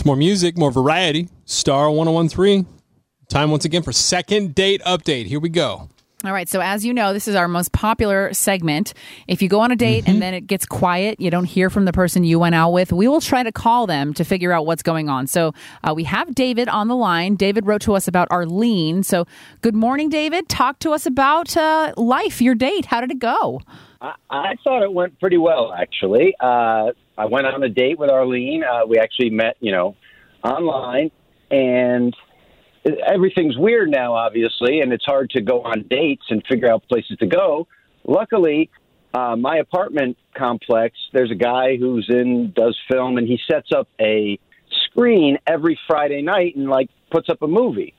It's more music, more variety. Star 1013. Time once again for second date update. Here we go. All right. So, as you know, this is our most popular segment. If you go on a date Mm-hmm. and then it gets quiet, you don't hear from the person you went out with, we will try to call them to figure out what's going on. So, uh, we have David on the line. David wrote to us about Arlene. So, good morning, David. Talk to us about uh, life, your date. How did it go? I, I thought it went pretty well, actually. Uh, I went on a date with Arlene. Uh, we actually met, you know, online, and everything's weird now, obviously, and it's hard to go on dates and figure out places to go. Luckily, uh, my apartment complex, there's a guy who's in, does film, and he sets up a screen every Friday night and, like, puts up a movie.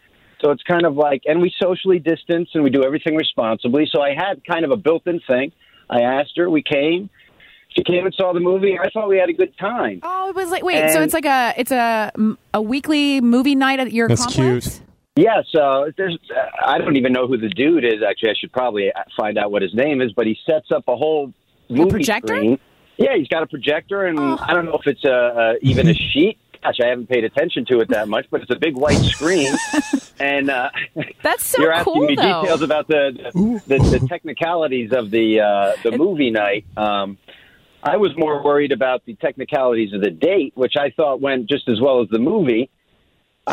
So it's kind of like, and we socially distance and we do everything responsibly. So I had kind of a built in thing. I asked her, we came. She came and saw the movie. I thought we had a good time. Oh, it was like, wait, so it's like a, it's a, a weekly movie night at your That's complex? cute. Yeah, so there's. I don't even know who the dude is. Actually, I should probably find out what his name is. But he sets up a whole movie projector? screen. Yeah, he's got a projector, and Oh. I don't know if it's a, a even a sheet. Gosh, I haven't paid attention to it that much, but it's a big white screen. and uh, That's so you're asking cool, me though. details about the the, the, the technicalities of the uh, the movie night. Um, I was more worried about the technicalities of the date, which I thought went just as well as the movie.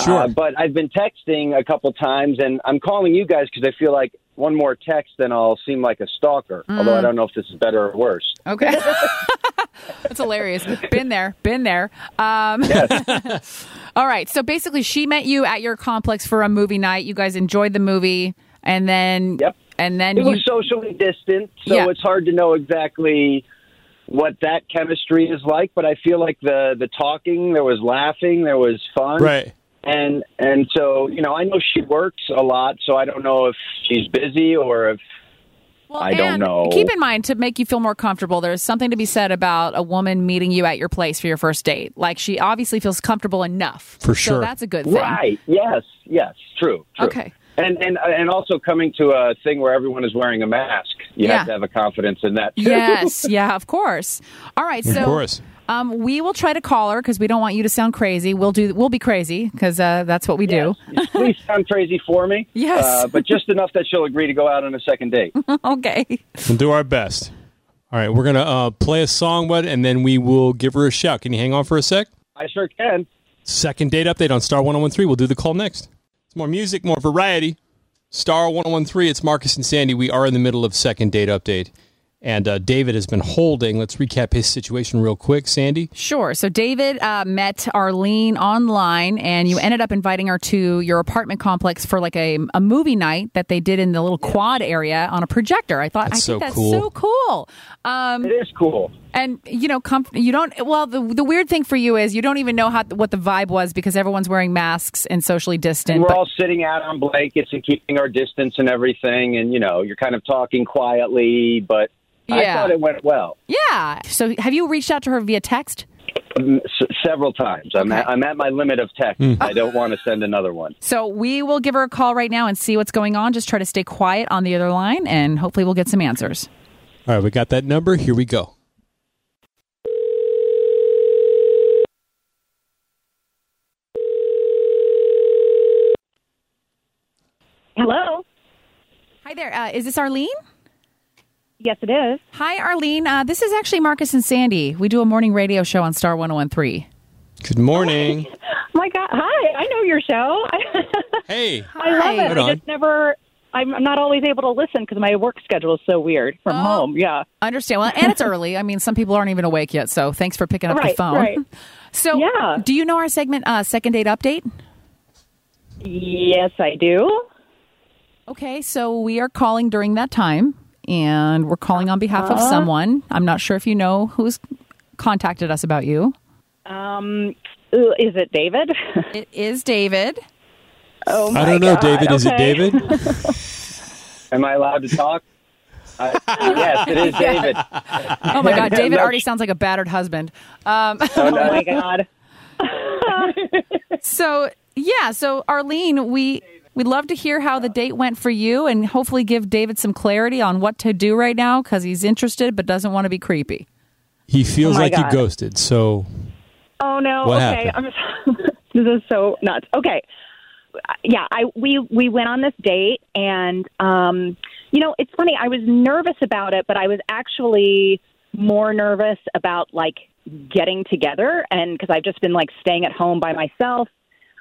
Sure. Uh, but I've been texting a couple times, and I'm calling you guys because I feel like one more text and I'll seem like a stalker. Although I don't know if this is better or worse. Okay. That's hilarious. Been there, been there. Um, all right. So basically, she met you at your complex for a movie night. You guys enjoyed the movie, and then, Yep. and then It you. was socially distant, so Yeah. it's hard to know exactly what that chemistry is like. But I feel like the the talking, there was laughing, there was fun, Right. and and so you know I know she works a lot, so I don't know if she's busy or if Well, I don't know. Keep in mind to make you feel more comfortable. There's something to be said about a woman meeting you at your place for your first date. Like she obviously feels comfortable enough. For So sure. that's a good thing. Right. Yes. Yes. True. true. Okay. And and and also coming to a thing where everyone is wearing a mask, you Yeah. have to have a confidence in that. Too. Yes, yeah, of course. All right, so Of course. Um, we will try to call her because we don't want you to sound crazy. We'll do. We'll be crazy because uh, that's what we do. Yes. Please sound crazy for me. Yes. Uh, but just enough that she'll agree to go out on a second date. okay. We'll do our best. All right, we're gonna uh, play a song, bud, and then we will give her a shout. Can you hang on for a sec? I sure can. Second date update on Star 1013. We'll do the call next. It's more music, more variety. Star 1013. It's Marcus and Sandy. We are in the middle of second date update. And uh, David has been holding. Let's recap his situation real quick. Sandy? Sure. So David uh, met Arlene online, and you ended up inviting her to your apartment complex for like a, a movie night that they did in the little quad area on a projector. I thought That's I so think that's cool. so cool. Um, It is cool. and you know, comf- you don't. Well, the the weird thing for you is you don't even know how what the vibe was because everyone's wearing masks and socially distant. We're but- all sitting out on blankets and keeping our distance and everything, and you know, you're kind of talking quietly, but I Yeah. thought it went well. yeah. So have you reached out to her via text? Mm, s- several times. I'm, at, I'm at my limit of text. I don't want to send another one. So we will give her a call right now and see what's going on. Just try to stay quiet on the other line, and hopefully we'll get some answers. All right, we got that number. Here we go. Hello. Hi there. Uh, is this Arlene? Yes, it is. Hi, Arlene. Uh, this is actually Marcus and Sandy. We do a morning radio show on Star 1013. Good morning. My God. Hi. I know your show. Hey. I love it. Right I on. just never. I'm I'm not always able to listen because my work schedule is so weird from Oh. home. Yeah. Understand. Well, and it's early. I mean, some people aren't even awake yet, so thanks for picking up the Right, phone. right. So, Yeah. do you know our segment, uh, Second Date Update? Yes, I do. Okay, so we are calling during that time, and we're calling on behalf of someone. I'm not sure if you know who's contacted us about you. Um, is it David? It is David. oh my I don't know, God. David. Is it David? Am I allowed to talk? Uh, yes, it is David. Oh my God, David already sounds like a battered husband. Um, Oh my God. so yeah, so Arlene, we we'd love to hear how the date went for you, and hopefully give David some clarity on what to do right now because he's interested but doesn't want to be creepy. He feels Oh my like you ghosted. So Oh no. What okay. happened? I'm this is so nuts. Okay. Yeah, I we we went on this date and um you know, it's funny. I was nervous about it, but I was actually more nervous about like getting together and because I've just been like staying at home by myself.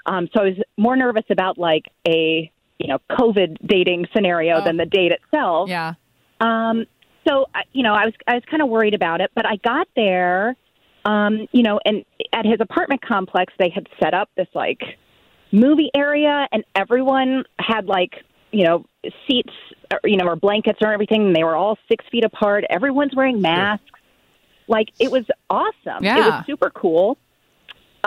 Um so I was more nervous about like a, you know, COVID dating scenario Oh. than the date itself. Yeah. Um, so I- you know, I was I was kind of worried about it, but I got there, um, you know, and at his apartment complex, they had set up this like movie area, and everyone had like you know seats, or, you know, or blankets or everything. And they were all six feet apart. Everyone's wearing masks. Like it was awesome. Yeah. It was super cool.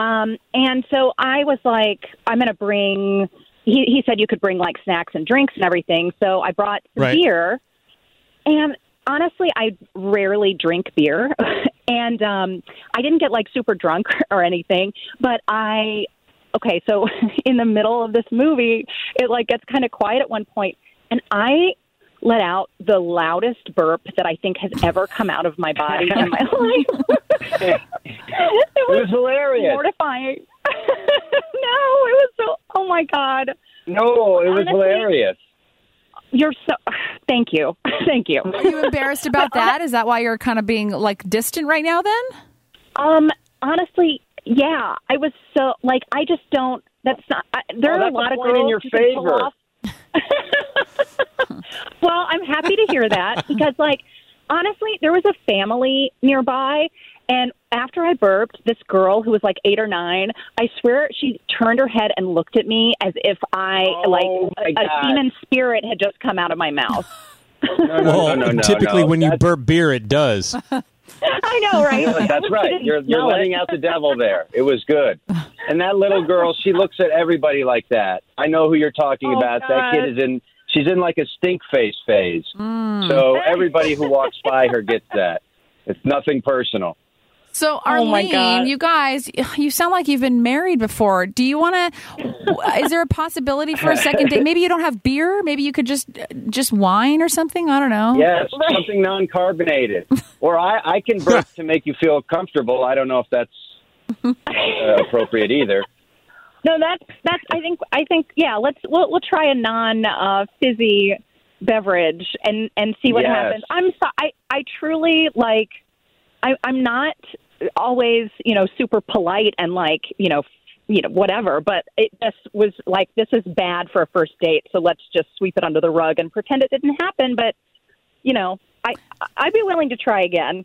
Um, and so I was like, I'm going to bring. He, he said you could bring like snacks and drinks and everything. So I brought some Right. beer. And honestly, I rarely drink beer, and um, I didn't get like super drunk or anything. But I, okay, so in the middle of this movie, it like gets kind of quiet at one point, and I let out the loudest burp that I think has ever come out of my body in my life. It It was hilarious. mortifying. no, it was so. Oh my god, No, it was Honestly- hilarious. you're so. Thank you, thank you. Are you embarrassed about that? Is that why you're kind of being like distant right now? Then. Um, honestly, yeah, I was so like I just don't. That's not. I, there Oh, are a that's a lot of point in your who can pull favor. off- well, I'm happy to hear that because, like, honestly, there was a family nearby, and after I burped, this girl who was like eight or nine, I swear she turned her head and looked at me as if I Oh, like a, a demon spirit had just come out of my mouth. No, no, well, no, no, no, typically no. when you burp beer, it does. I know, right? That's right. You're you're letting out the devil there. It was good. And that little girl, she looks at everybody like that. I know who you're talking Oh, about. That kid is in. She's in like a stink face phase. Mm. So everybody who walks by her gets that. It's nothing personal. So Oh, Arlene, God. you guys, you sound like you've been married before. Do you want to? Is there a possibility for a second date? Maybe you don't have beer. Maybe you could just just wine or something. I don't know. Yes, something non-carbonated. or I, I can burp to make you feel comfortable. I don't know if that's uh, appropriate either. No, that's that's. I think I think yeah. Let's we'll we'll try a non uh, fizzy beverage and and see what Yes. happens. I'm so, I I truly like. I I'm not always you know super polite and like you know you know whatever, but it just was like this is bad for a first date. So let's just sweep it under the rug and pretend it didn't happen. But you know, I I'd be willing to try again.